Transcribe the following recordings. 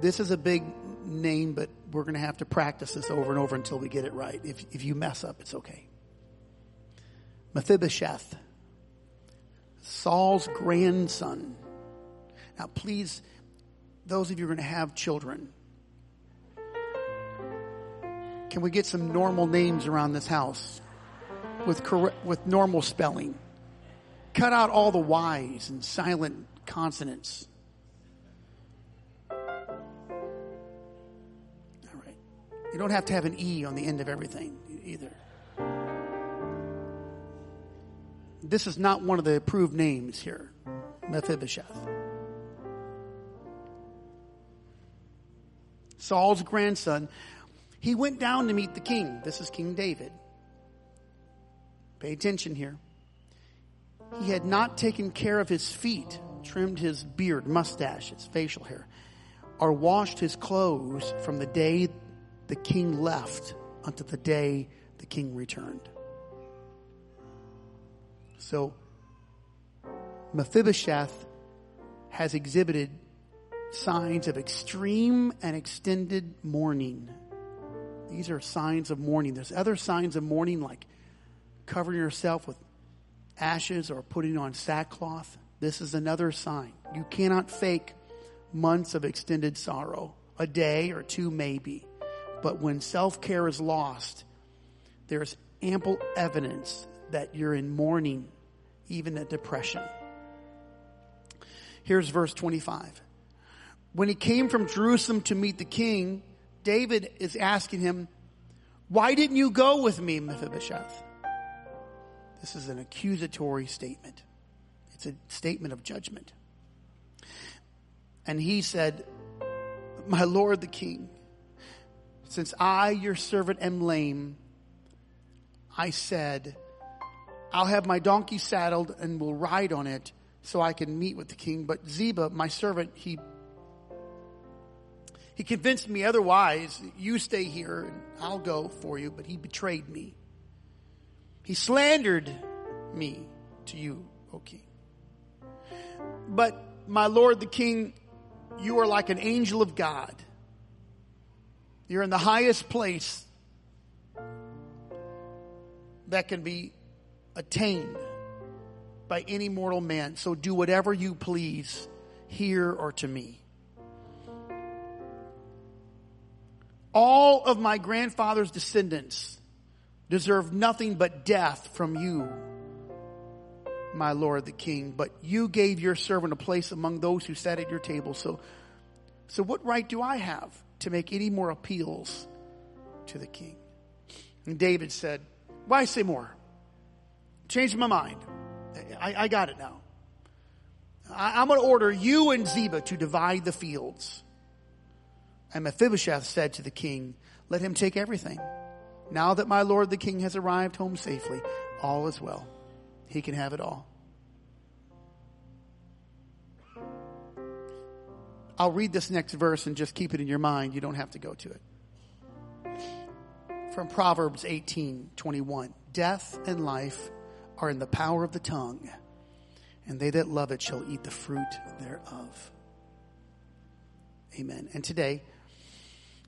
This is a big name, but we're going to have to practice this over and over until we get it right. If, if you mess up, it's okay. Mephibosheth, Saul's grandson. Now, please, those of you who are going to have children, can we get some normal names around this house with correct, with normal spelling? Cut out all the Y's and silent consonants. You don't have to have an E on the end of everything either. This is not one of the approved names here, Mephibosheth. Saul's grandson, he went down to meet the king. This is King David. Pay attention here. He had not taken care of his feet, trimmed his beard, mustache, his facial hair, or washed his clothes from the day the king left until the day the king returned. So, Mephibosheth has exhibited signs of extreme and extended mourning. These are signs of mourning. There's other signs of mourning like covering yourself with ashes or putting on sackcloth. This is another sign. You cannot fake months of extended sorrow, a day or two maybe. But when self care is lost, there's ample evidence that you're in mourning, even a depression. Here's verse 25. When he came from Jerusalem to meet the king, David is asking him, Why didn't you go with me, Mephibosheth? This is an accusatory statement. It's a statement of judgment. And he said, My Lord the king, since I, your servant, am lame, I said, I'll have my donkey saddled and will ride on it so I can meet with the king. But Ziba, my servant, he he convinced me otherwise. You stay here and I'll go for you, but he betrayed me. He slandered me to you, O king. But my lord the king, you are like an angel of God. You're in the highest place that can be attained by any mortal man. So do whatever you please here or to me. All of my grandfather's descendants deserve nothing but death from you, my Lord the King. But you gave your servant a place among those who sat at your table. So, so what right do I have to make any more appeals to the king? And David said, Why say more? Changed my mind. I, I got it now. I, I'm going to order you and Ziba to divide the fields. And Mephibosheth said to the king, Let him take everything. Now that my lord the king has arrived home safely, all is well. He can have it all. I'll read this next verse and just keep it in your mind. You don't have to go to it. From Proverbs 18 21. Death and life are in the power of the tongue, and they that love it shall eat the fruit thereof. Amen. And today,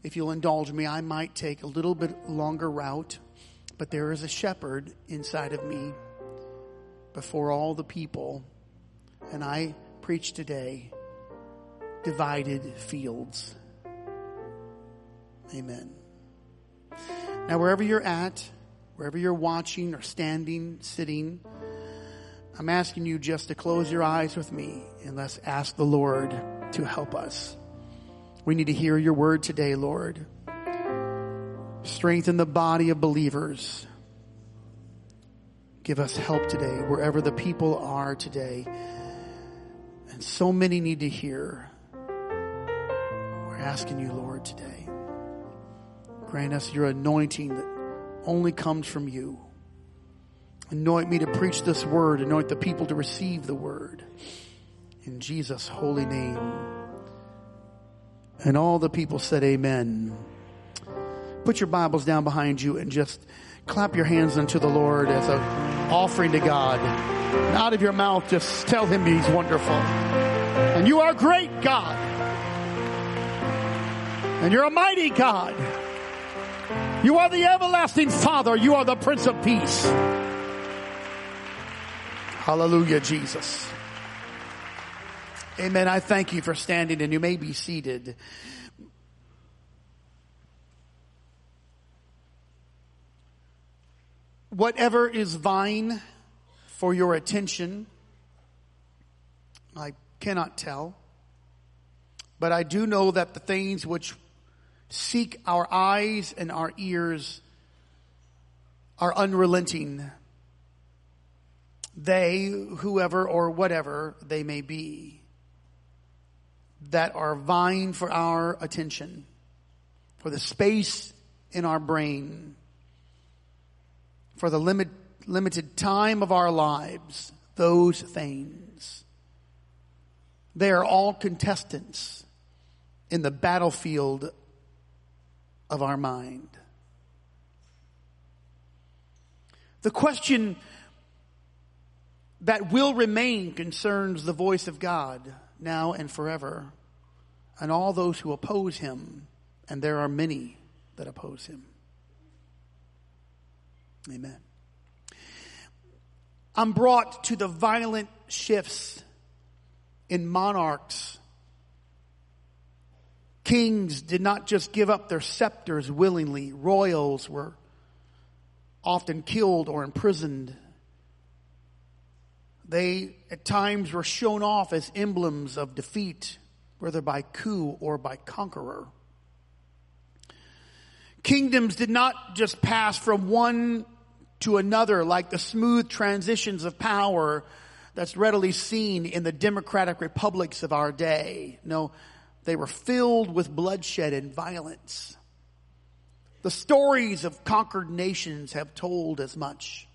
if you'll indulge me, I might take a little bit longer route, but there is a shepherd inside of me before all the people, and I preach today divided fields. Amen. Now, wherever you're at, wherever you're watching or standing, sitting, I'm asking you just to close your eyes with me and let's ask the Lord to help us. We need to hear your word today, Lord. Strengthen the body of believers. Give us help today, wherever the people are today. And so many need to hear. Asking you, Lord, today. Grant us your anointing that only comes from you. Anoint me to preach this word. Anoint the people to receive the word. In Jesus' holy name. And all the people said, Amen. Put your Bibles down behind you and just clap your hands unto the Lord as an offering to God. And out of your mouth, just tell him he's wonderful. And you are great, God. And you're a mighty God. You are the everlasting Father. You are the Prince of Peace. Hallelujah, Jesus. Amen. I thank you for standing and you may be seated. Whatever is vying for your attention, I cannot tell. But I do know that the things which seek our eyes and our ears are unrelenting. They, whoever or whatever they may be, that are vying for our attention, for the space in our brain, for the limit, limited time of our lives, those things. They are all contestants in the battlefield of our mind. The question that will remain concerns the voice of God now and forever, and all those who oppose him, and there are many that oppose him. Amen. I'm brought to the violent shifts in monarchs. Kings did not just give up their scepters willingly. Royals were often killed or imprisoned. They at times were shown off as emblems of defeat, whether by coup or by conqueror. Kingdoms did not just pass from one to another like the smooth transitions of power that's readily seen in the democratic republics of our day. No, they were filled with bloodshed and violence. The stories of conquered nations have told as much.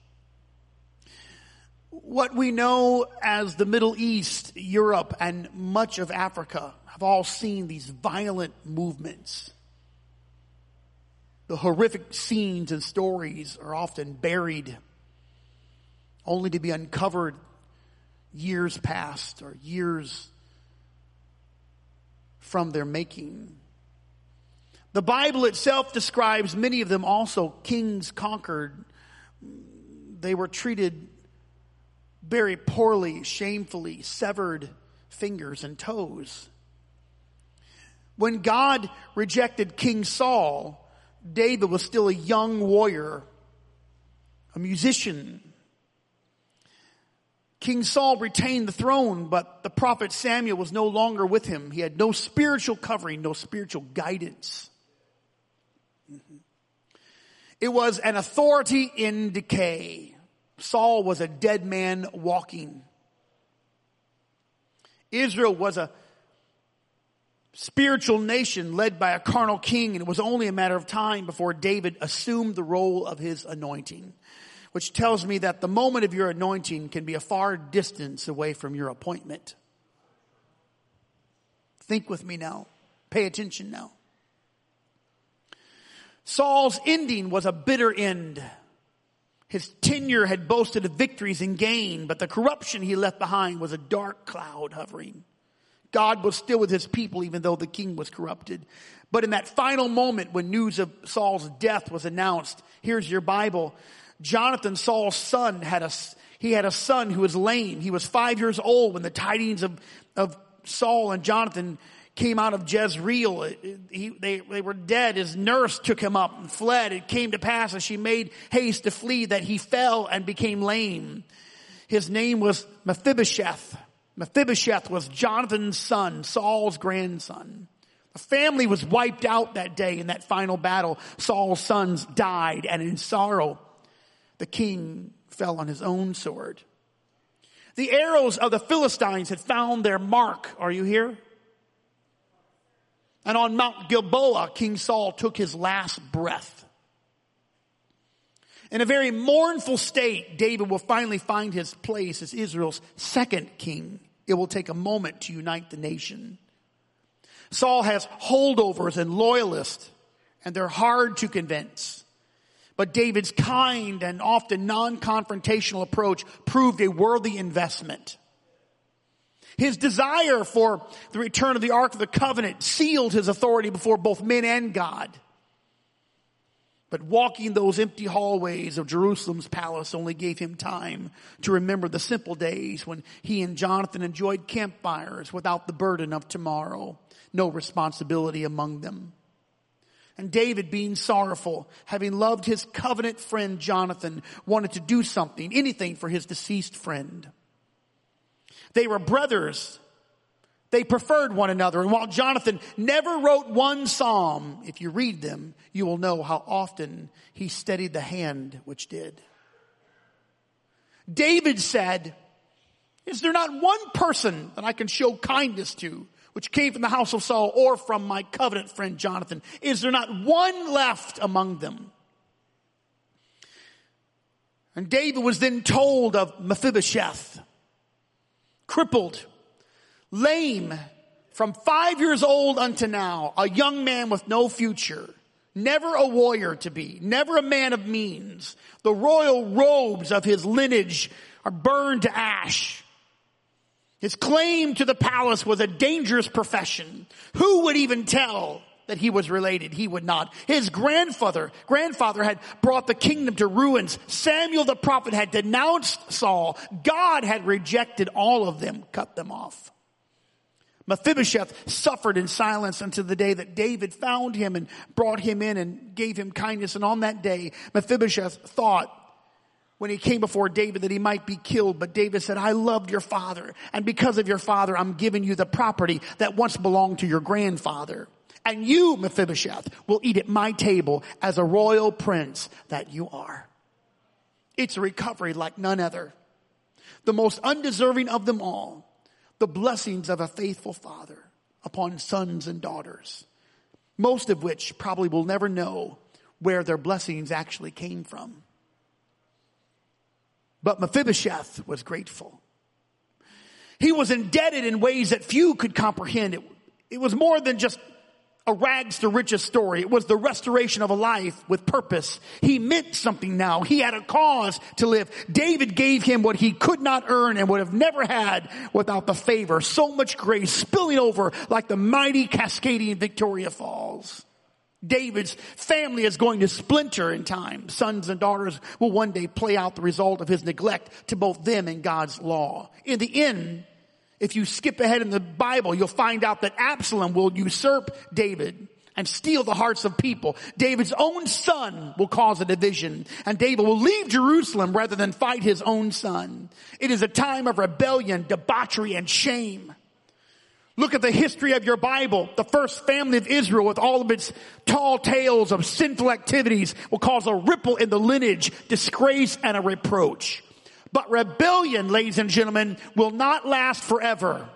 What we know as the Middle East, Europe, and much of Africa have all seen these violent movements the horrific scenes and stories are often buried only to be uncovered years past or years from their making. The Bible itself describes many of them also kings conquered. They were treated very poorly, shamefully, severed fingers and toes. When God rejected King Saul, David was still a young warrior, a musician. King Saul retained the throne, but the prophet Samuel was no longer with him. He had no spiritual covering, no spiritual guidance. Mm-hmm. It was an authority in decay. Saul was a dead man walking. Israel was a spiritual nation led by a carnal king, and it was only a matter of time before David assumed the role of his anointing, which tells me that the moment of your anointing can be a far distance away from your appointment. Think with me now. Pay attention now. Saul's ending was a bitter end. His tenure had boasted of victories and gain, but the corruption he left behind was a dark cloud hovering. God was still with his people even though the king was corrupted. But in that final moment when news of Saul's death was announced, here's your Bible. Jonathan, Saul's son, had a, he had a son who was lame. He was five years old when the tidings of, of Saul and Jonathan came out of Jezreel. He, they, they were dead. His nurse took him up and fled. It came to pass as she made haste to flee that he fell and became lame. His name was Mephibosheth. Mephibosheth was Jonathan's son, Saul's grandson. The family was wiped out that day in that final battle. Saul's sons died and in sorrow, the king fell on his own sword. The arrows of the Philistines had found their mark. Are you here? And on Mount Gilboa, King Saul took his last breath. In a very mournful state, David will finally find his place as Israel's second king. It will take a moment to unite the nation. Saul has holdovers and loyalists, and they're hard to convince. But David's kind and often non-confrontational approach proved a worthy investment. His desire for the return of the Ark of the Covenant sealed his authority before both men and God. But walking those empty hallways of Jerusalem's palace only gave him time to remember the simple days when he and Jonathan enjoyed campfires without the burden of tomorrow, no responsibility among them. And David, being sorrowful, having loved his covenant friend Jonathan, wanted to do something, anything for his deceased friend. They were brothers. They preferred one another. And while Jonathan never wrote one psalm, if you read them, you will know how often he steadied the hand which did. David said, is there not one person that I can show kindness to which came from the house of Saul or from my covenant friend Jonathan? Is there not one left among them? And David was then told of Mephibosheth, crippled, lame, from five years old unto now, a young man with no future, never a warrior to be, never a man of means. The royal robes of his lineage are burned to ash. His claim to the palace was a dangerous profession. Who would even tell that he was related? He would not. His grandfather, grandfather had brought the kingdom to ruins. Samuel the prophet had denounced Saul. God had rejected all of them, cut them off. Mephibosheth suffered in silence until the day that David found him and brought him in and gave him kindness. And on that day, Mephibosheth thought, when he came before David that he might be killed. But David said, I loved your father. And because of your father, I'm giving you the property that once belonged to your grandfather. And you, Mephibosheth, will eat at my table as a royal prince that you are. It's a recovery like none other. The most undeserving of them all, the blessings of a faithful father upon sons and daughters, most of which probably will never know where their blessings actually came from. But Mephibosheth was grateful. He was indebted in ways that few could comprehend. It, it was more than just a rags to riches story. It was the restoration of a life with purpose. He meant something now. He had a cause to live. David gave him what he could not earn and would have never had without the favor. So much grace spilling over like the mighty cascading Victoria Falls. David's family is going to splinter in time. Sons and daughters will one day play out the result of his neglect to both them and God's law. In the end, if you skip ahead in the Bible, you'll find out that Absalom will usurp David and steal the hearts of people. David's own son will cause a division and David will leave Jerusalem rather than fight his own son. It is a time of rebellion, debauchery, and shame. Look at the history of your Bible. The first family of Israel with all of its tall tales of sinful activities will cause a ripple in the lineage, disgrace, and a reproach. But rebellion, ladies and gentlemen, will not last forever.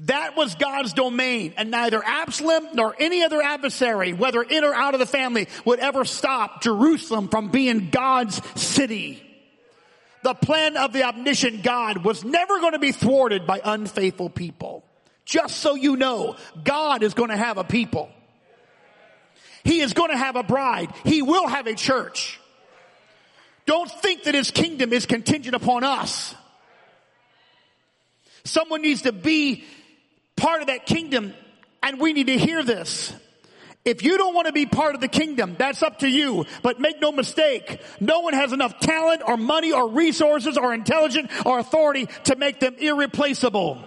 That was God's domain and neither Absalom nor any other adversary, whether in or out of the family, would ever stop Jerusalem from being God's city the plan of the omniscient God was never going to be thwarted by unfaithful people. Just so you know, God is going to have a people. He is going to have a bride. He will have a church. Don't think that his kingdom is contingent upon us. Someone needs to be part of that kingdom and we need to hear this. If you don't want to be part of the kingdom, that's up to you. But make no mistake, no one has enough talent or money or resources or intelligence or authority to make them irreplaceable.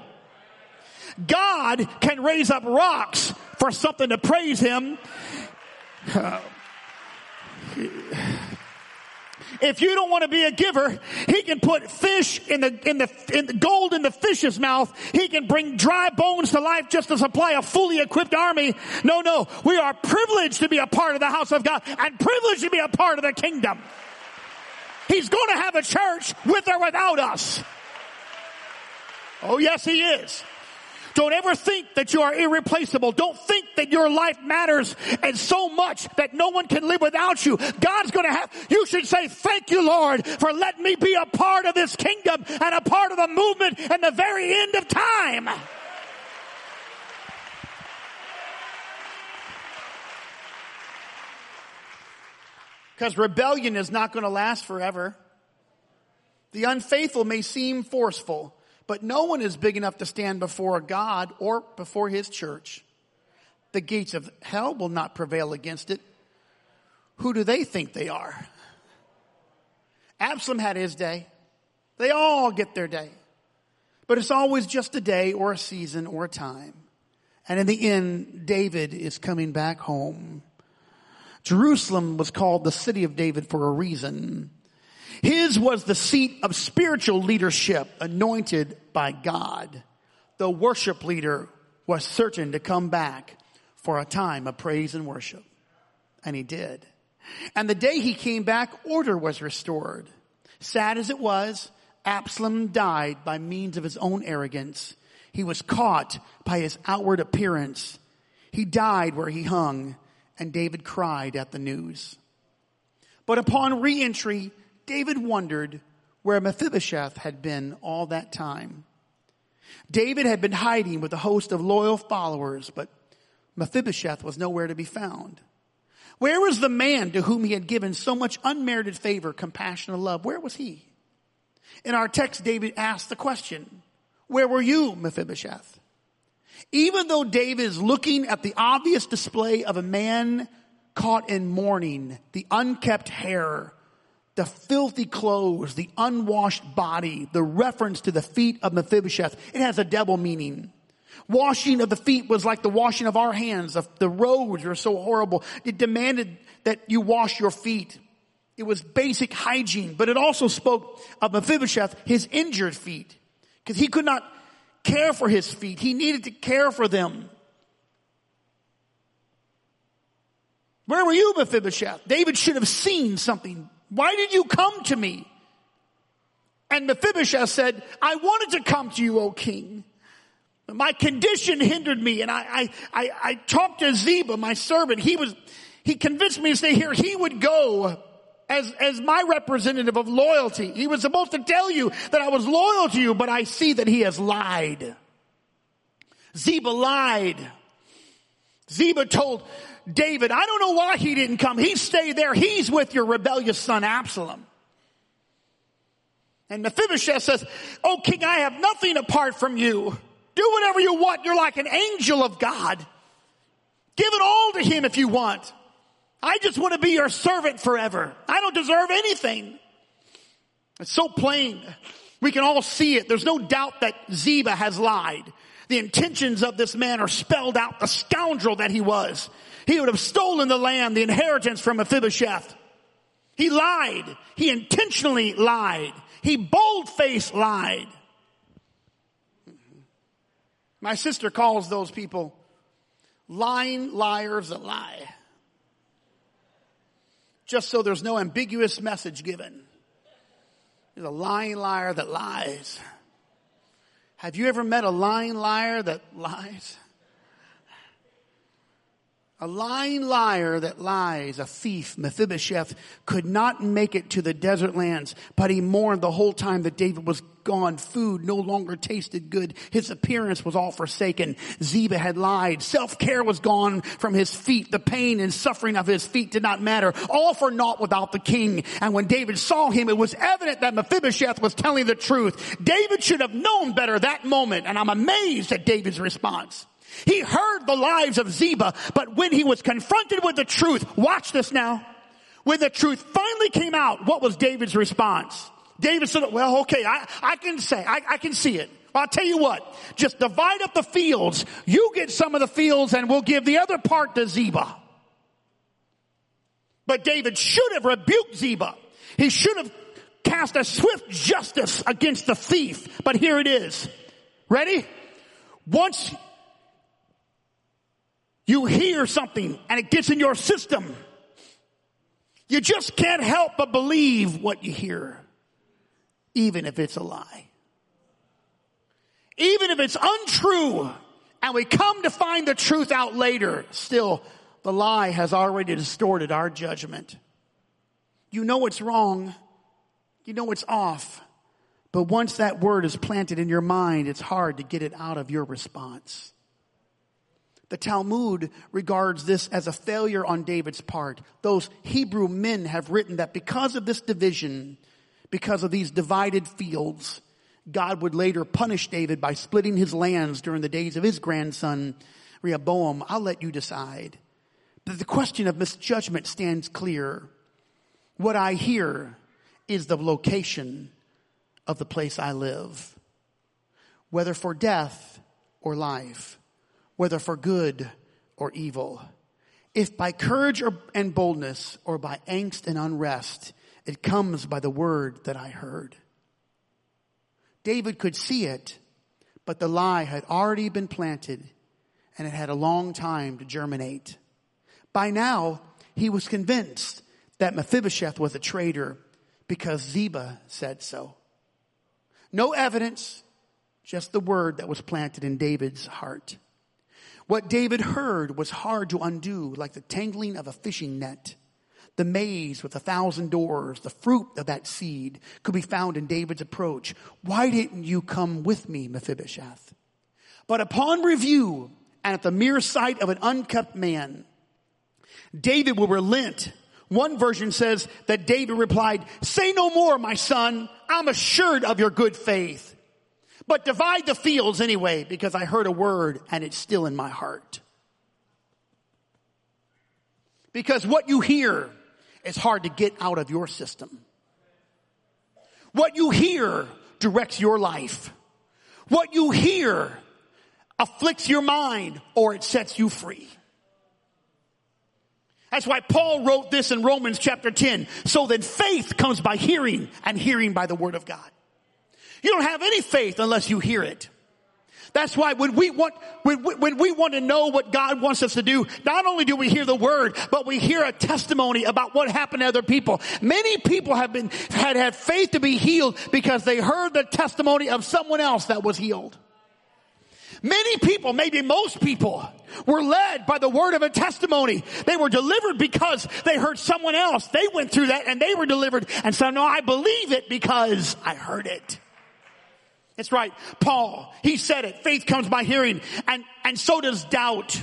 God can raise up rocks for something to praise Him. If you don't want to be a giver, he can put fish in the, in the, in the gold in the fish's mouth. He can bring dry bones to life just to supply a fully equipped army. No, no. We are privileged to be a part of the house of God and privileged to be a part of the kingdom. He's going to have a church with or without us. Oh yes, he is. Don't ever think that you are irreplaceable. Don't think that your life matters and so much that no one can live without you. God's gonna have, you should say, thank you Lord for letting me be a part of this kingdom and a part of the movement and the very end of time. Because rebellion is not going to last forever. The unfaithful may seem forceful, But no one is big enough to stand before God or before his church. The gates of hell will not prevail against it. Who do they think they are? Absalom had his day. They all get their day. But it's always just a day or a season or a time. And in the end, David is coming back home. Jerusalem was called the city of David for a reason. His was the seat of spiritual leadership anointed by God. The worship leader was certain to come back for a time of praise and worship. And he did. And the day he came back, order was restored. Sad as it was, Absalom died by means of his own arrogance. He was caught by his outward appearance. He died where he hung, and David cried at the news. But upon reentry, David wondered where Mephibosheth had been all that time. David had been hiding with a host of loyal followers, but Mephibosheth was nowhere to be found. Where was the man to whom he had given so much unmerited favor, compassion, and love? Where was he? In our text, David asked the question, where were you, Mephibosheth? Even though David is looking at the obvious display of a man caught in mourning, the unkept hair, the filthy clothes, the unwashed body, the reference to the feet of Mephibosheth, it has a double meaning. Washing of the feet was like the washing of our hands. The roads were so horrible. It demanded that you wash your feet. It was basic hygiene, but it also spoke of Mephibosheth, his injured feet, because he could not care for his feet. He needed to care for them. Where were you, Mephibosheth? David should have seen something. Why did you come to me? And Mephibosheth said, I wanted to come to you, O king. My condition hindered me and I, I, I, I talked to Ziba, my servant. He was, he convinced me to stay here. He would go as, as my representative of loyalty. He was supposed to tell you that I was loyal to you, but I see that he has lied. Ziba lied. Ziba told David, I don't know why he didn't come. He stayed there. He's with your rebellious son Absalom. And Mephibosheth says, Oh king, I have nothing apart from you. Do whatever you want. You're like an angel of God. Give it all to him if you want. I just want to be your servant forever. I don't deserve anything. It's so plain. We can all see it. There's no doubt that Ziba has lied. The intentions of this man are spelled out, the scoundrel that he was. He would have stolen the land, the inheritance from Mephibosheth. He lied. He intentionally lied. He bold-faced lied. My sister calls those people lying liars that lie. Just so there's no ambiguous message given. There's a lying liar that lies. Have you ever met a lying liar that lies? A lying liar that lies, a thief, Mephibosheth, could not make it to the desert lands, but he mourned the whole time that David was gone. Food no longer tasted good. His appearance was all forsaken. Ziba had lied. Self-care was gone from his feet. The pain and suffering of his feet did not matter. All for naught without the king. And when David saw him, it was evident that Mephibosheth was telling the truth. David should have known better that moment, and I'm amazed at David's response. He heard the lies of Ziba, but when he was confronted with the truth, watch this now. When the truth finally came out, what was David's response? David said, well, okay, I, I can say, I, I can see it. I'll tell you what, just divide up the fields. You get some of the fields and we'll give the other part to Ziba. But David should have rebuked Ziba. He should have cast a swift justice against the thief. But here it is. Ready? Once you hear something and it gets in your system. You just can't help but believe what you hear, even if it's a lie. Even if it's untrue and we come to find the truth out later, still the lie has already distorted our judgment. You know it's wrong. You know it's off. But once that word is planted in your mind, it's hard to get it out of your response. The Talmud regards this as a failure on David's part. Those Hebrew men have written that because of this division, because of these divided fields, God would later punish David by splitting his lands during the days of his grandson, Rehoboam. I'll let you decide. But the question of misjudgment stands clear. What I hear is the location of the place I live. Whether for death or life, whether for good or evil. If by courage or, and boldness or by angst and unrest, it comes by the word that I heard. David could see it, but the lie had already been planted and it had a long time to germinate. By now, he was convinced that Mephibosheth was a traitor because Ziba said so. No evidence, just the word that was planted in David's heart. What David heard was hard to undo, like the tangling of a fishing net. The maze with a thousand doors, the fruit of that seed could be found in David's approach. Why didn't you come with me, Mephibosheth? But upon review and at the mere sight of an unkept man, David will relent. One version says that David replied, say no more, my son. I'm assured of your good faith. But divide the fields anyway, because I heard a word and it's still in my heart. Because what you hear is hard to get out of your system. What you hear directs your life. What you hear afflicts your mind or it sets you free. That's why Paul wrote this in Romans chapter 10. So then faith comes by hearing and hearing by the word of God. You don't have any faith unless you hear it. That's why when we want, when, when we want to know what God wants us to do, not only do we hear the word, but we hear a testimony about what happened to other people. Many people have been, had had faith to be healed because they heard the testimony of someone else that was healed. Many people, maybe most people, were led by the word of a testimony. They were delivered because they heard someone else. They went through that and they were delivered and said, no, I believe it because I heard it. It's right. Paul, he said it. Faith comes by hearing and, and so does doubt.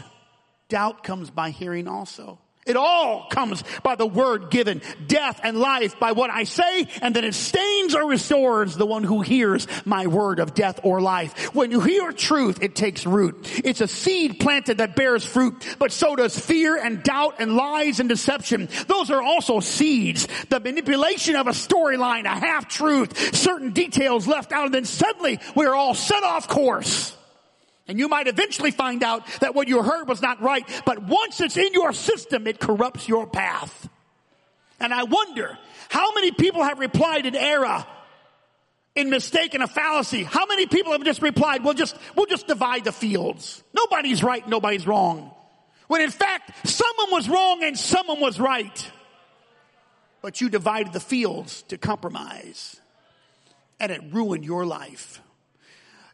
Doubt comes by hearing also. It all comes by the word given. Death and life by what I say and then it stains or restores the one who hears my word of death or life. When you hear truth, it takes root. It's a seed planted that bears fruit, but so does fear and doubt and lies and deception. Those are also seeds. The manipulation of a storyline, a half truth, certain details left out and then suddenly we're all set off course. And you might eventually find out that what you heard was not right, but once it's in your system, it corrupts your path. And I wonder how many people have replied in error, in mistake, in a fallacy. How many people have just replied, we'll just, we'll just divide the fields. Nobody's right, nobody's wrong. When in fact, someone was wrong and someone was right. But you divided the fields to compromise. And it ruined your life.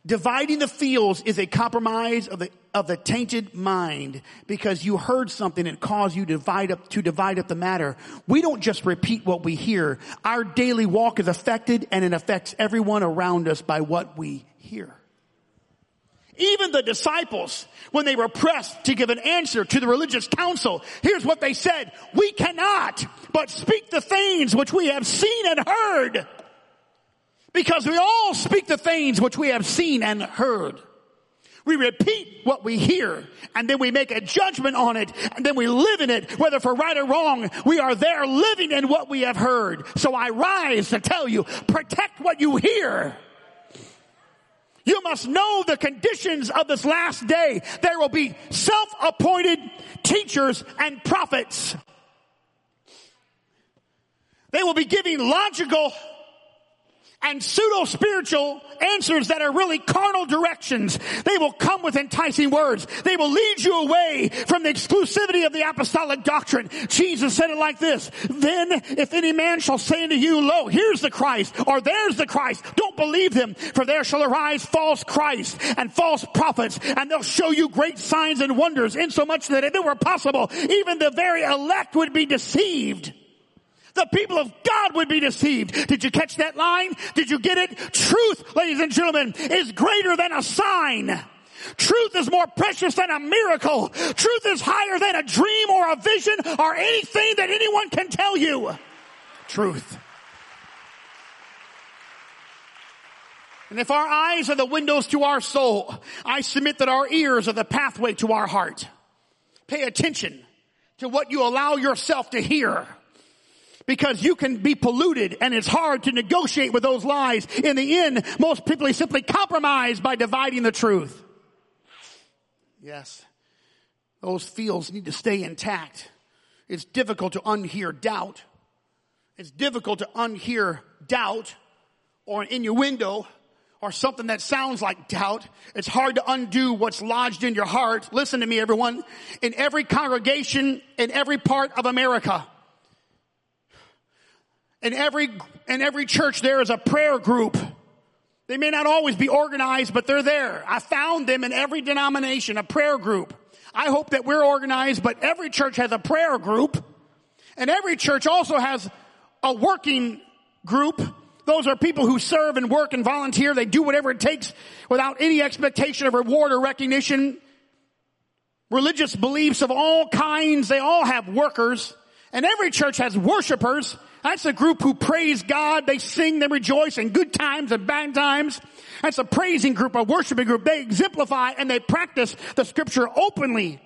Dividing the fields is a compromise of the, of the tainted mind because you heard something and caused you to divide up, to divide up the matter. We don't just repeat what we hear. Our daily walk is affected and it affects everyone around us by what we hear. Even the disciples, when they were pressed to give an answer to the religious council, here's what they said. We cannot but speak the things which we have seen and heard. Because we all speak the things which we have seen and heard. We repeat what we hear and then we make a judgment on it and then we live in it, whether for right or wrong. We are there living in what we have heard. So I rise to tell you, protect what you hear. You must know the conditions of this last day. There will be self-appointed teachers and prophets. They will be giving logical and pseudo spiritual answers that are really carnal directions. They will come with enticing words. They will lead you away from the exclusivity of the apostolic doctrine. Jesus said it like this, then if any man shall say unto you, lo, here's the Christ, or there's the Christ, don't believe them, for there shall arise false Christ and false prophets, and they'll show you great signs and wonders, insomuch that if it were possible, even the very elect would be deceived. The people of God would be deceived. Did you catch that line? Did you get it? Truth, ladies and gentlemen, is greater than a sign. Truth is more precious than a miracle. Truth is higher than a dream or a vision or anything that anyone can tell you. Truth. And if our eyes are the windows to our soul, I submit that our ears are the pathway to our heart. Pay attention to what you allow yourself to hear because you can be polluted and it's hard to negotiate with those lies. In the end, most people simply compromise by dividing the truth. Yes. Those fields need to stay intact. It's difficult to unhear doubt. It's difficult to unhear doubt or an innuendo or something that sounds like doubt. It's hard to undo what's lodged in your heart. Listen to me, everyone. In every congregation, in every part of America, in every, in every church, there is a prayer group. They may not always be organized, but they're there. I found them in every denomination, a prayer group. I hope that we're organized, but every church has a prayer group. And every church also has a working group. Those are people who serve and work and volunteer. They do whatever it takes without any expectation of reward or recognition. Religious beliefs of all kinds, they all have workers. And every church has worshipers. That's a group who praise God. They sing, they rejoice in good times and bad times. That's a praising group, a worshiping group. They exemplify and they practice the scripture openly.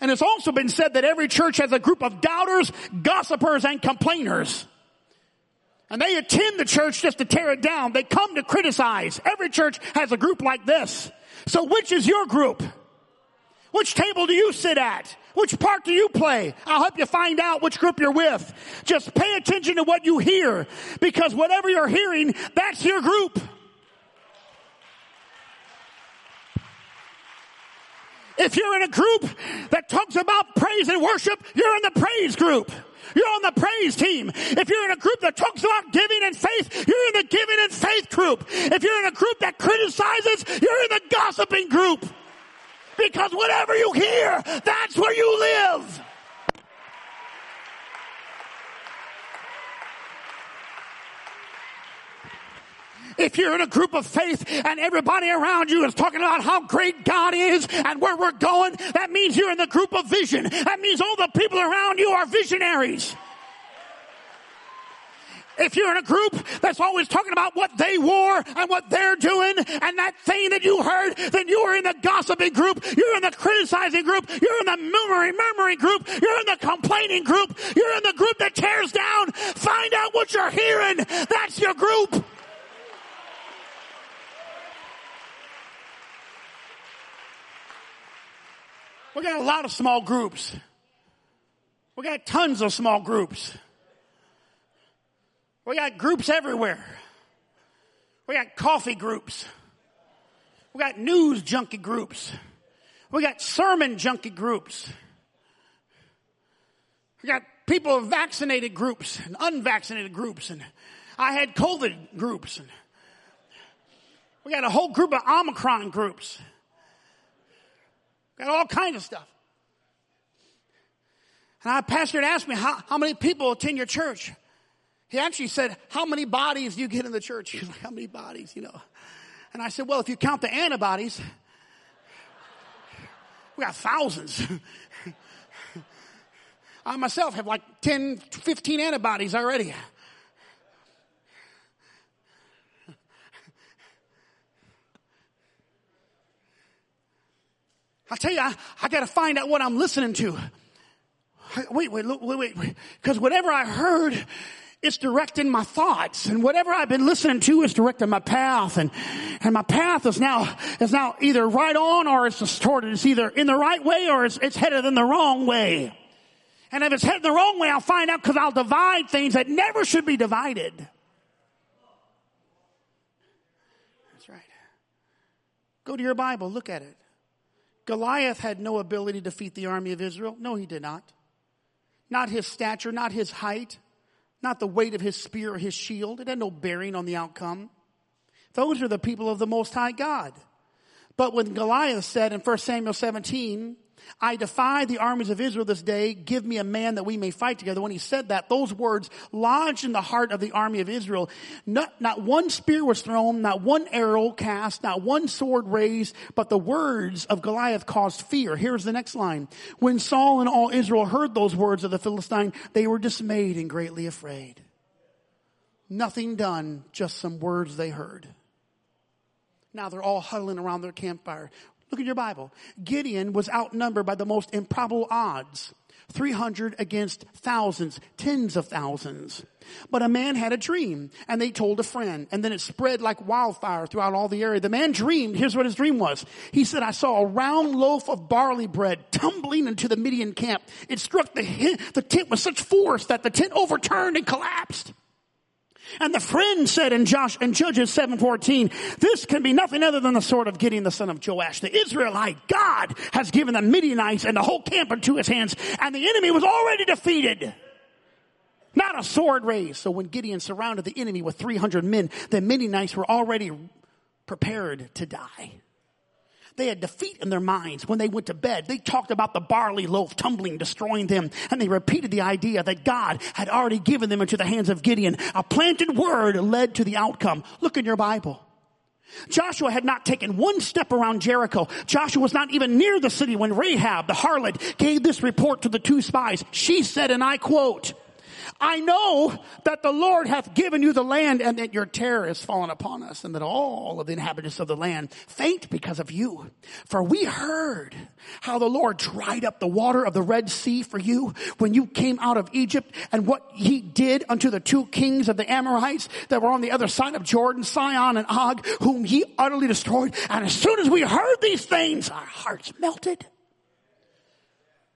And it's also been said that every church has a group of doubters, gossipers, and complainers. And they attend the church just to tear it down. They come to criticize. Every church has a group like this. So which is your group? Which table do you sit at? Which part do you play? I'll help you find out which group you're with. Just pay attention to what you hear because whatever you're hearing, that's your group. If you're in a group that talks about praise and worship, you're in the praise group. You're on the praise team. If you're in a group that talks about giving and faith, you're in the giving and faith group. If you're in a group that criticizes, you're in the gossiping group. Because whatever you hear, that's where you live. If you're in a group of faith and everybody around you is talking about how great God is and where we're going, that means you're in the group of vision. That means all the people around you are visionaries. If you're in a group that's always talking about what they wore and what they're doing and that thing that you heard, then you are in the gossiping group. You're in the criticizing group. You're in the murmuring, murmuring group. You're in the complaining group. You're in the group that tears down. Find out what you're hearing. That's your group. We got a lot of small groups. We got tons of small groups. We got groups everywhere. We got coffee groups. We got news junkie groups. We got sermon junkie groups. We got people vaccinated groups and unvaccinated groups and I had COVID groups and we got a whole group of Omicron groups. We Got all kinds of stuff. And our pastor asked me, how, how many people attend your church? He actually said, how many bodies do you get in the church? He was like, how many bodies, you know? And I said, well, if you count the antibodies, we got thousands. I myself have like 10, 15 antibodies already. I tell you, I, I got to find out what I'm listening to. Wait, wait, wait, wait, because whatever I heard, it's directing my thoughts, and whatever I've been listening to is directing my path, and and my path is now is now either right on or it's distorted. It's either in the right way or it's, it's headed in the wrong way. And if it's headed the wrong way, I'll find out because I'll divide things that never should be divided. That's right. Go to your Bible, look at it. Goliath had no ability to defeat the army of Israel. No, he did not. Not his stature, not his height, not the weight of his spear or his shield. It had no bearing on the outcome. Those are the people of the Most High God. But when Goliath said in 1 Samuel 17, I defy the armies of Israel this day. Give me a man that we may fight together. When he said that, those words lodged in the heart of the army of Israel. Not, not one spear was thrown, not one arrow cast, not one sword raised, but the words of Goliath caused fear. Here's the next line. When Saul and all Israel heard those words of the Philistine, they were dismayed and greatly afraid. Nothing done, just some words they heard. Now they're all huddling around their campfire. Look at your Bible. Gideon was outnumbered by the most improbable odds. 300 against thousands, tens of thousands. But a man had a dream and they told a friend and then it spread like wildfire throughout all the area. The man dreamed, here's what his dream was. He said, I saw a round loaf of barley bread tumbling into the Midian camp. It struck the, the tent with such force that the tent overturned and collapsed. And the friend said in Josh in Judges 7:14, this can be nothing other than the sword of Gideon the son of Joash. The Israelite God has given the Midianites and the whole camp into his hands, and the enemy was already defeated. Not a sword raised. So when Gideon surrounded the enemy with 300 men, the Midianites were already prepared to die. They had defeat in their minds when they went to bed. They talked about the barley loaf tumbling, destroying them, and they repeated the idea that God had already given them into the hands of Gideon. A planted word led to the outcome. Look in your Bible. Joshua had not taken one step around Jericho. Joshua was not even near the city when Rahab, the harlot, gave this report to the two spies. She said, and I quote, I know that the Lord hath given you the land and that your terror is fallen upon us and that all of the inhabitants of the land faint because of you. For we heard how the Lord dried up the water of the Red Sea for you when you came out of Egypt and what he did unto the two kings of the Amorites that were on the other side of Jordan, Sihon and Og, whom he utterly destroyed. And as soon as we heard these things, our hearts melted.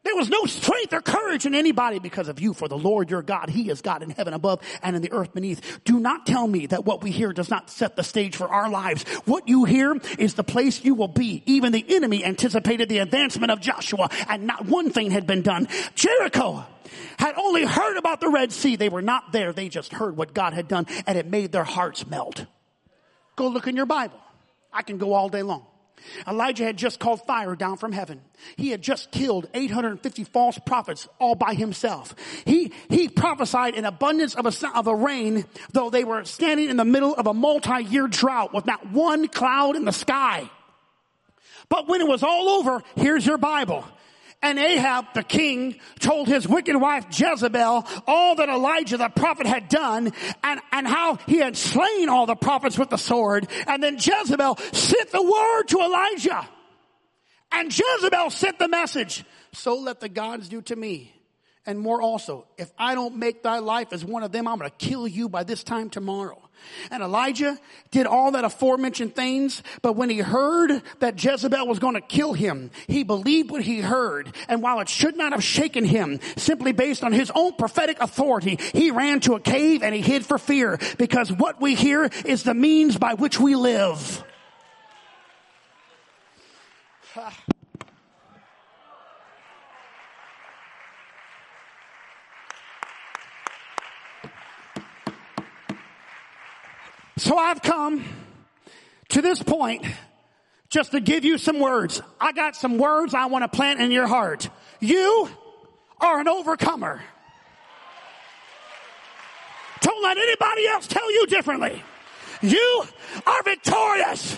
There was no strength or courage in anybody because of you, for the Lord your God, He is God in heaven above and in the earth beneath. Do not tell me that what we hear does not set the stage for our lives. What you hear is the place you will be. Even the enemy anticipated the advancement of Joshua and not one thing had been done. Jericho had only heard about the Red Sea. They were not there. They just heard what God had done and it made their hearts melt. Go look in your Bible. I can go all day long. Elijah had just called fire down from heaven. He had just killed 850 false prophets all by himself. He, he prophesied an abundance of a, of a rain, though they were standing in the middle of a multi-year drought with not one cloud in the sky. But when it was all over, here's your Bible. And Ahab, the king, told his wicked wife Jezebel all that Elijah the prophet had done and, and how he had slain all the prophets with the sword. And then Jezebel sent the word to Elijah. And Jezebel sent the message. So let the gods do to me and more also. If I don't make thy life as one of them, I'm going to kill you by this time tomorrow. And Elijah did all that aforementioned things, but when he heard that Jezebel was going to kill him, he believed what he heard. And while it should not have shaken him, simply based on his own prophetic authority, he ran to a cave and he hid for fear because what we hear is the means by which we live. So I've come to this point just to give you some words. I got some words I want to plant in your heart. You are an overcomer. Don't let anybody else tell you differently. You are victorious.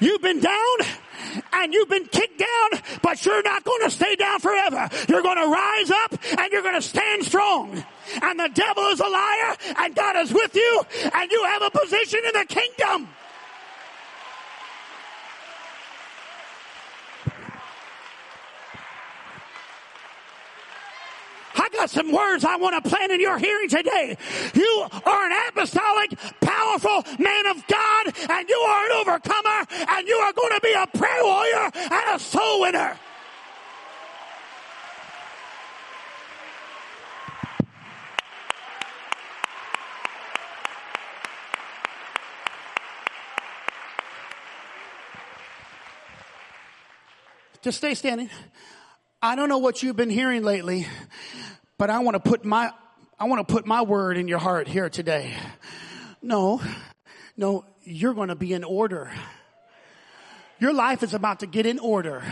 You've been down and you've been kicked down, but you're not going to stay down forever. You're going to rise up and you're going to stand strong. And the devil is a liar and God is with you and you have a position in the kingdom. I got some words I want to plant in your hearing today. You are an apostolic, powerful man of God, and you are an overcomer, are going to be a prayer warrior and a soul winner. Just stay standing. I don't know what you've been hearing lately, but I want to put my, I want to put my word in your heart here today. No, no, you're going to be in order. Your life is about to get in order.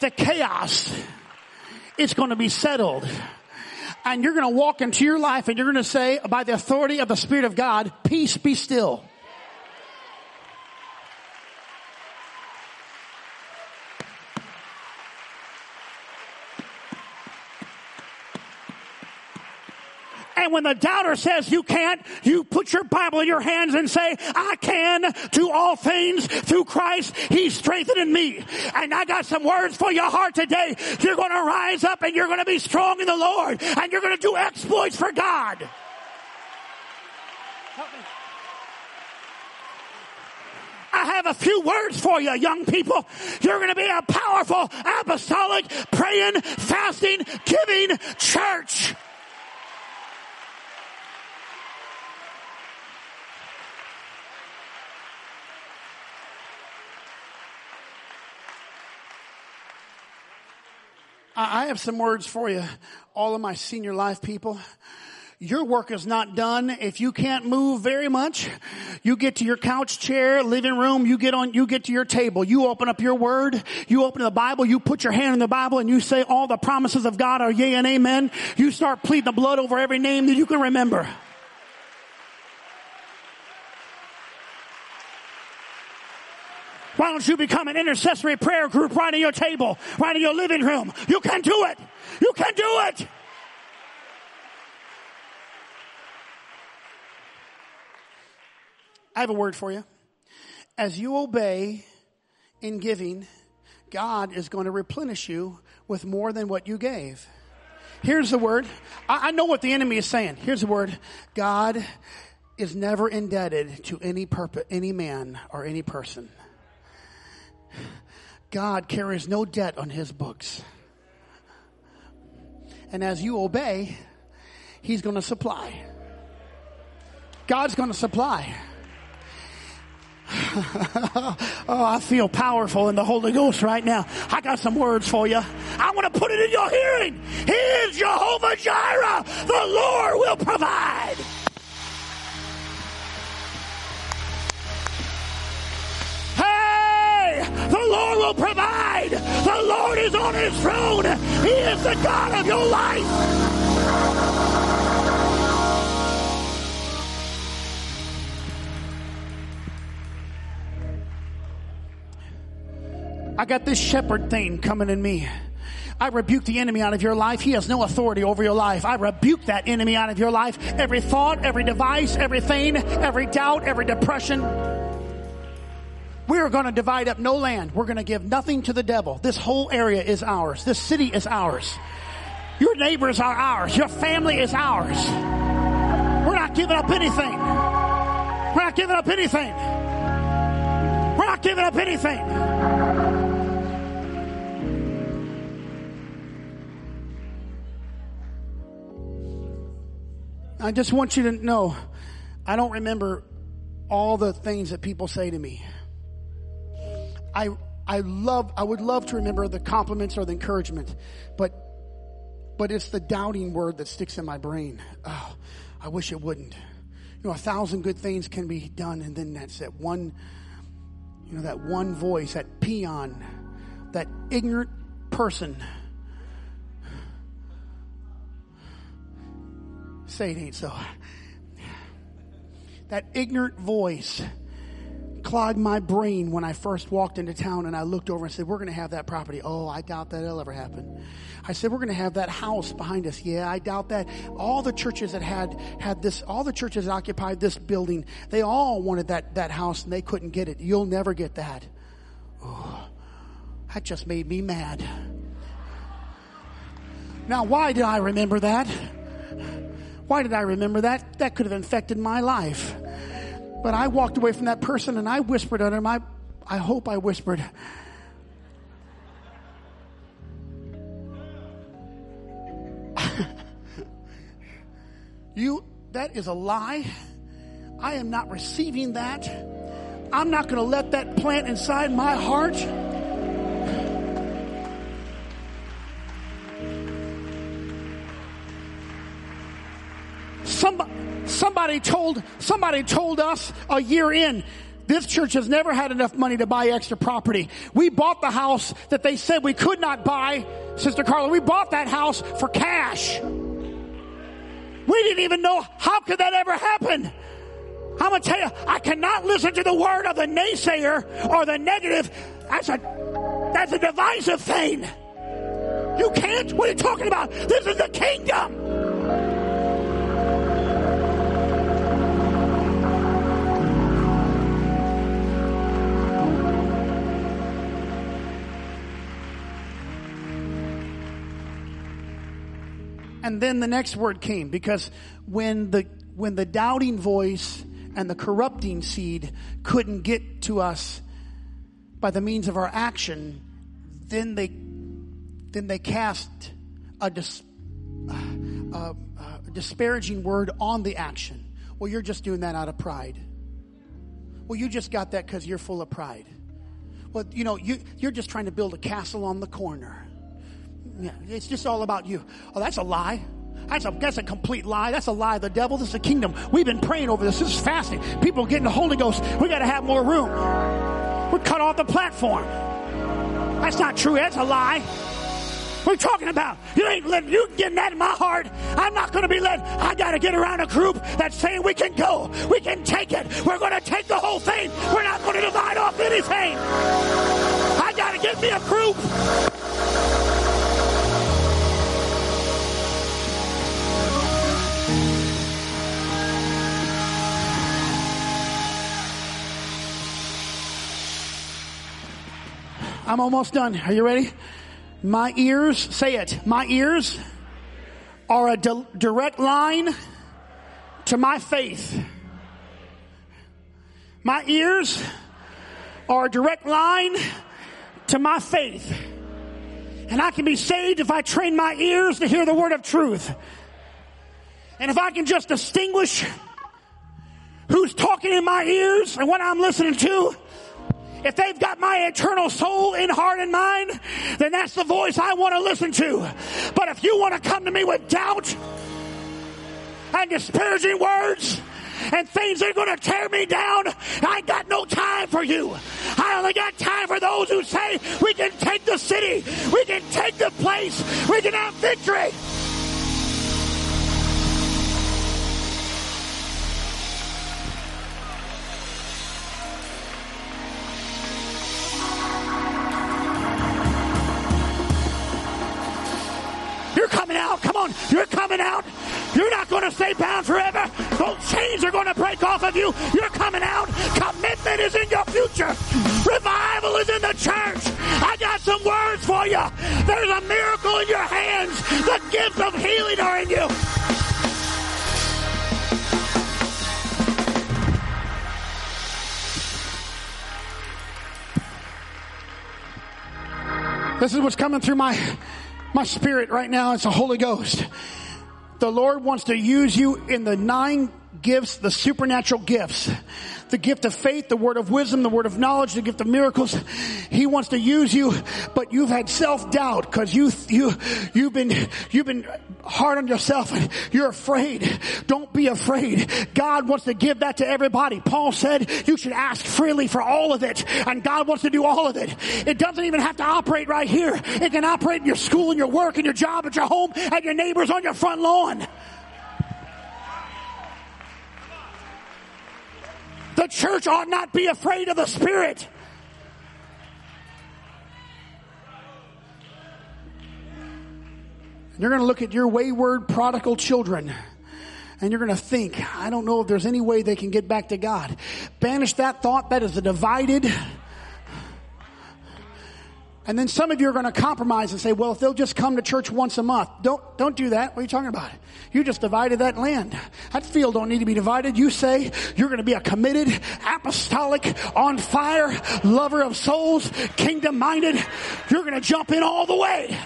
The chaos is going to be settled. And you're going to walk into your life and you're going to say, by the authority of the Spirit of God, peace be still. And when the doubter says you can't, you put your Bible in your hands and say, I can do all things through Christ. He's strengthening me. And I got some words for your heart today. You're going to rise up and you're going to be strong in the Lord and you're going to do exploits for God. I have a few words for you, young people. You're going to be a powerful, apostolic, praying, fasting, giving church. I have some words for you, all of my senior life people. Your work is not done if you can't move very much. You get to your couch chair, living room, you get on, you get to your table, you open up your word, you open the Bible, you put your hand in the Bible and you say all the promises of God are yea and amen. You start pleading the blood over every name that you can remember. Why don't you become an intercessory prayer group right in your table, right in your living room? You can do it. You can do it. I have a word for you. As you obey in giving, God is going to replenish you with more than what you gave. Here's the word. I, I know what the enemy is saying. Here's the word. God is never indebted to any purpose, any man or any person. God carries no debt on his books. And as you obey, he's going to supply. God's going to supply. oh, I feel powerful in the Holy Ghost right now. I got some words for you. I want to put it in your hearing. He is Jehovah Jireh. The Lord will provide. The Lord will provide. The Lord is on his throne. He is the God of your life. I got this shepherd thing coming in me. I rebuke the enemy out of your life. He has no authority over your life. I rebuke that enemy out of your life. Every thought, every device, everything, every doubt, every depression. We are going to divide up no land. We're going to give nothing to the devil. This whole area is ours. This city is ours. Your neighbors are ours. Your family is ours. We're not giving up anything. We're not giving up anything. We're not giving up anything. I just want you to know, I don't remember all the things that people say to me. I, I love, I would love to remember the compliments or the encouragement, but, but it's the doubting word that sticks in my brain. Oh, I wish it wouldn't. You know, a thousand good things can be done, and then that's that one, you know, that one voice, that peon, that ignorant person. Say it ain't so. That ignorant voice clogged my brain when I first walked into town and I looked over and said, we're going to have that property. Oh, I doubt that it'll ever happen. I said, we're going to have that house behind us. Yeah, I doubt that. All the churches that had, had this, all the churches that occupied this building, they all wanted that, that house and they couldn't get it. You'll never get that. Oh, that just made me mad. Now, why did I remember that? Why did I remember that? That could have infected my life. But I walked away from that person and I whispered under my, I hope I whispered, you, that is a lie. I am not receiving that. I'm not going to let that plant inside my heart. Somebody, Somebody told, somebody told us a year in, this church has never had enough money to buy extra property. We bought the house that they said we could not buy, Sister Carla. We bought that house for cash. We didn't even know how could that ever happen. I'm gonna tell you, I cannot listen to the word of the naysayer or the negative. That's a, that's a divisive thing. You can't? What are you talking about? This is the kingdom. And then the next word came because when the, when the doubting voice and the corrupting seed couldn't get to us by the means of our action, then they, then they cast a, dis, uh, uh, a disparaging word on the action. Well, you're just doing that out of pride. Well, you just got that because you're full of pride. Well, you know, you, you're just trying to build a castle on the corner. Yeah, it's just all about you. Oh, that's a lie. That's a, that's a complete lie. That's a lie. The devil, this is a kingdom. We've been praying over this. This is fasting. People getting the Holy Ghost. We got to have more room. We're cut off the platform. That's not true. That's a lie. We're you talking about you ain't letting you getting that in my heart. I'm not going to be led. I got to get around a group that's saying we can go, we can take it. We're going to take the whole thing. We're not going to divide off anything. I got to get me a group. I'm almost done. Are you ready? My ears, say it, my ears are a di- direct line to my faith. My ears are a direct line to my faith. And I can be saved if I train my ears to hear the word of truth. And if I can just distinguish who's talking in my ears and what I'm listening to, if they've got my eternal soul in heart and mind, then that's the voice I want to listen to. But if you want to come to me with doubt and disparaging words, and things that are going to tear me down. I got no time for you. I only got time for those who say we can take the city, we can take the place, we can have victory. Come on. You're coming out. You're not going to stay bound forever. Those chains are going to break off of you. You're coming out. Commitment is in your future. Revival is in the church. I got some words for you. There's a miracle in your hands. The gifts of healing are in you. This is what's coming through my my spirit right now. It's the Holy Ghost. The Lord wants to use you in the nine gifts, the supernatural gifts. The gift of faith, the word of wisdom, the word of knowledge, the gift of miracles. He wants to use you, but you've had self-doubt because you, you, you've been, you've been hard on yourself and you're afraid. Don't be afraid. God wants to give that to everybody. Paul said you should ask freely for all of it and God wants to do all of it. It doesn't even have to operate right here. It can operate in your school and your work and your job at your home and your neighbors on your front lawn. The church ought not be afraid of the Spirit. You're going to look at your wayward prodigal children and you're going to think, I don't know if there's any way they can get back to God. Banish that thought. That is a divided. And then some of you are going to compromise and say, well, if they'll just come to church once a month. Don't, don't do that. What are you talking about? You just divided that land. That field don't need to be divided. You say you're going to be a committed, apostolic, on fire, lover of souls, kingdom minded. You're going to jump in all the way.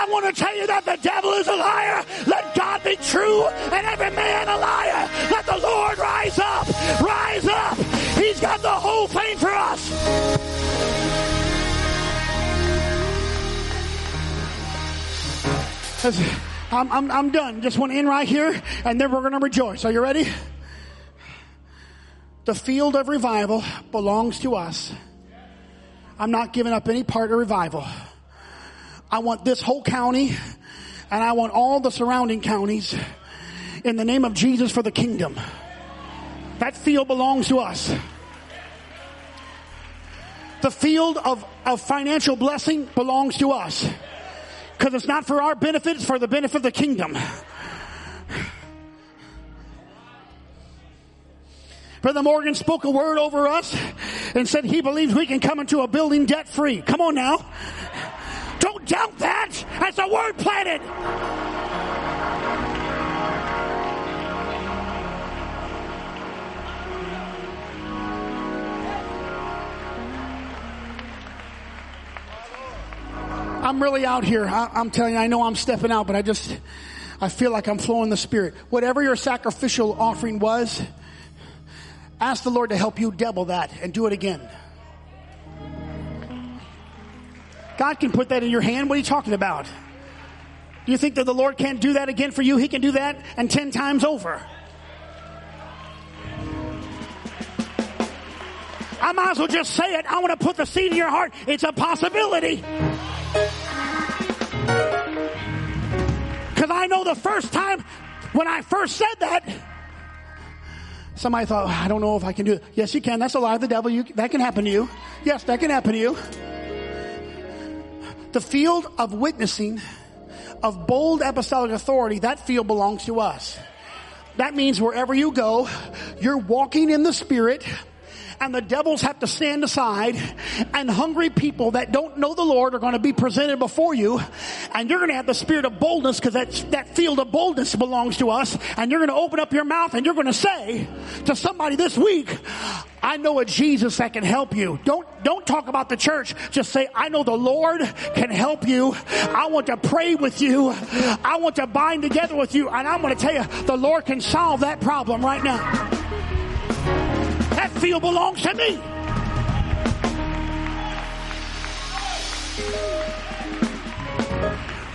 I want to tell you that the devil is a liar. Let God be true and every man a liar. Let the Lord rise up. Rise up. He's got the whole thing for us. I'm, I'm, I'm done. Just want to end right here and then we're going to rejoice. Are you ready? The field of revival belongs to us. I'm not giving up any part of revival. I want this whole county and I want all the surrounding counties in the name of Jesus for the kingdom. That field belongs to us. The field of, of financial blessing belongs to us. Because it's not for our benefit, it's for the benefit of the kingdom. Brother Morgan spoke a word over us and said he believes we can come into a building debt free. Come on now. Doubt that. That's a word planted. I'm really out here. I, am telling you, I know I'm stepping out, but I just, I feel like I'm flowing the Spirit. Whatever your sacrificial offering was, ask the Lord to help you double that and do it again. God can put that in your hand. What are you talking about? Do you think that the Lord can't do that again for you? He can do that and ten times over. I might as well just say it. I want to put the seed in your heart. It's a possibility. Because I know the first time when I first said that, somebody thought, I don't know if I can do it. Yes, you can. That's a lie of the devil. You, that can happen to you. Yes, that can happen to you. The field of witnessing, of bold apostolic authority, that field belongs to us. That means wherever you go, you're walking in the Spirit and the devils have to stand aside and hungry people that don't know the Lord are going to be presented before you and you're going to have the spirit of boldness because that, that field of boldness belongs to us and you're going to open up your mouth and you're going to say to somebody this week, I know a Jesus that can help you. Don't, don't talk about the church. Just say, I know the Lord can help you. I want to pray with you. I want to bind together with you. And I'm going to tell you, the Lord can solve that problem right now. That field belongs to me.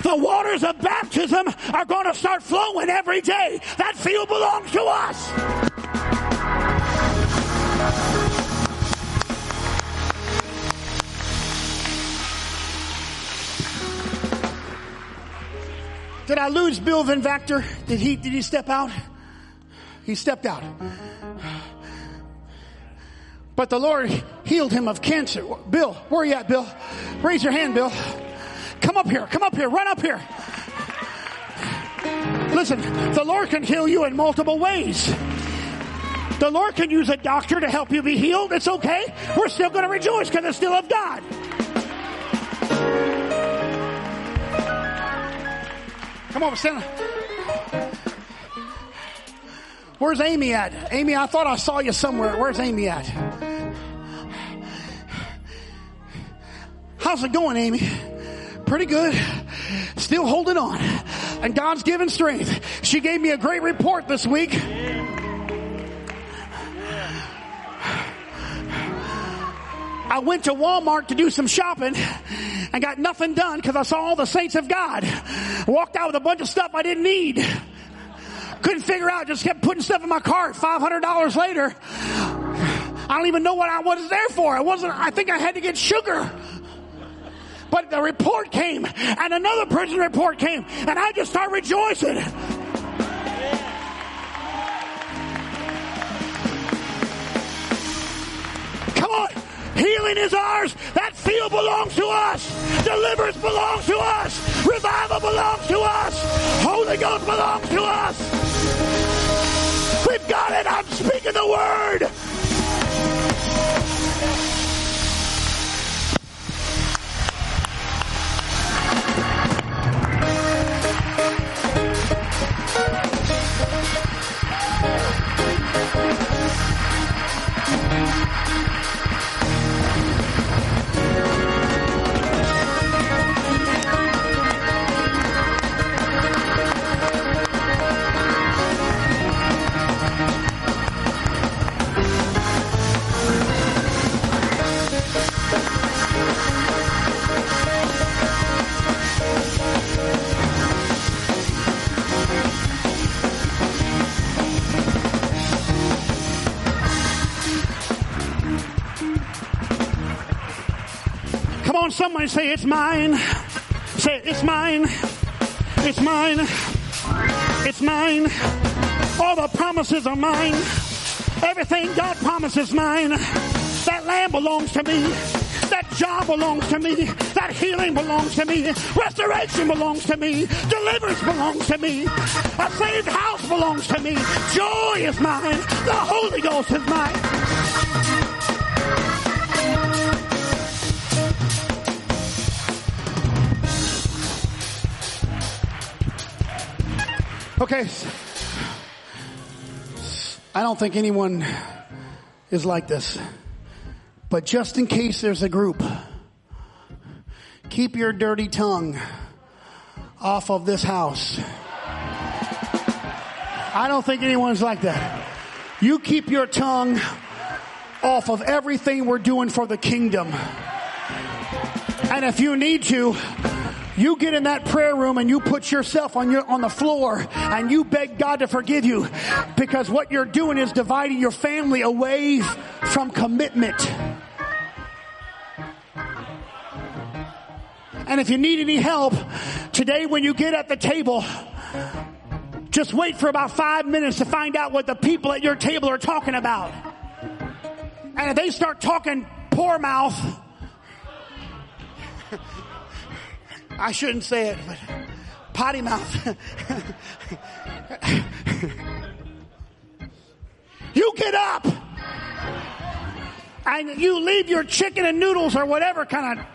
The waters of baptism are going to start flowing every day. That field belongs to us. Did I lose Bill Van Vactor? Did he, did he step out? He stepped out. But the Lord healed him of cancer. Bill, where are you at, Bill? Raise your hand, Bill. Come up here. Come up here. Run up here. Listen, the Lord can heal you in multiple ways. The Lord can use a doctor to help you be healed. It's okay. We're still going to rejoice because it's still of God. Come on, stand. Where's Amy at? Amy, I thought I saw you somewhere. Where's Amy at? How's it going, Amy? Pretty good. Still holding on. And God's given strength. She gave me a great report this week. I went to Walmart to do some shopping and got nothing done because I saw all the saints of God. Walked out with a bunch of stuff I didn't need. Couldn't figure out, just kept putting stuff in my cart. $500 later, I don't even know what I was there for. I wasn't, I think I had to get sugar. But the report came and another person's report came and I just started rejoicing. Healing is ours. That field belongs to us. Deliverance belongs to us. Revival belongs to us. Holy Ghost belongs to us. We've got it. I'm speaking the word. On, somebody say, It's mine. Say, It's mine. It's mine. It's mine. All the promises are mine. Everything God promises mine. That land belongs to me. That job belongs to me. That healing belongs to me. Restoration belongs to me. Deliverance belongs to me. A saved house belongs to me. Joy is mine. The Holy Ghost is mine. Okay. I don't think anyone is like this. But just in case there's a group, keep your dirty tongue off of this house. I don't think anyone's like that. You keep your tongue off of everything we're doing for the kingdom. And if you need to, you get in that prayer room and you put yourself on your, on the floor and you beg God to forgive you because what you're doing is dividing your family away from commitment. And if you need any help today when you get at the table, just wait for about five minutes to find out what the people at your table are talking about. And if they start talking poor mouth, I shouldn't say it, but potty mouth. you get up and you leave your chicken and noodles or whatever kind of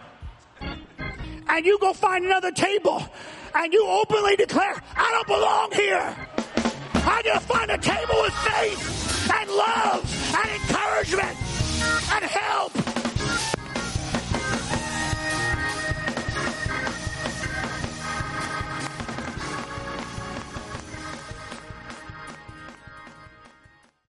and you go find another table and you openly declare, I don't belong here. I just find a table with faith and love and encouragement and help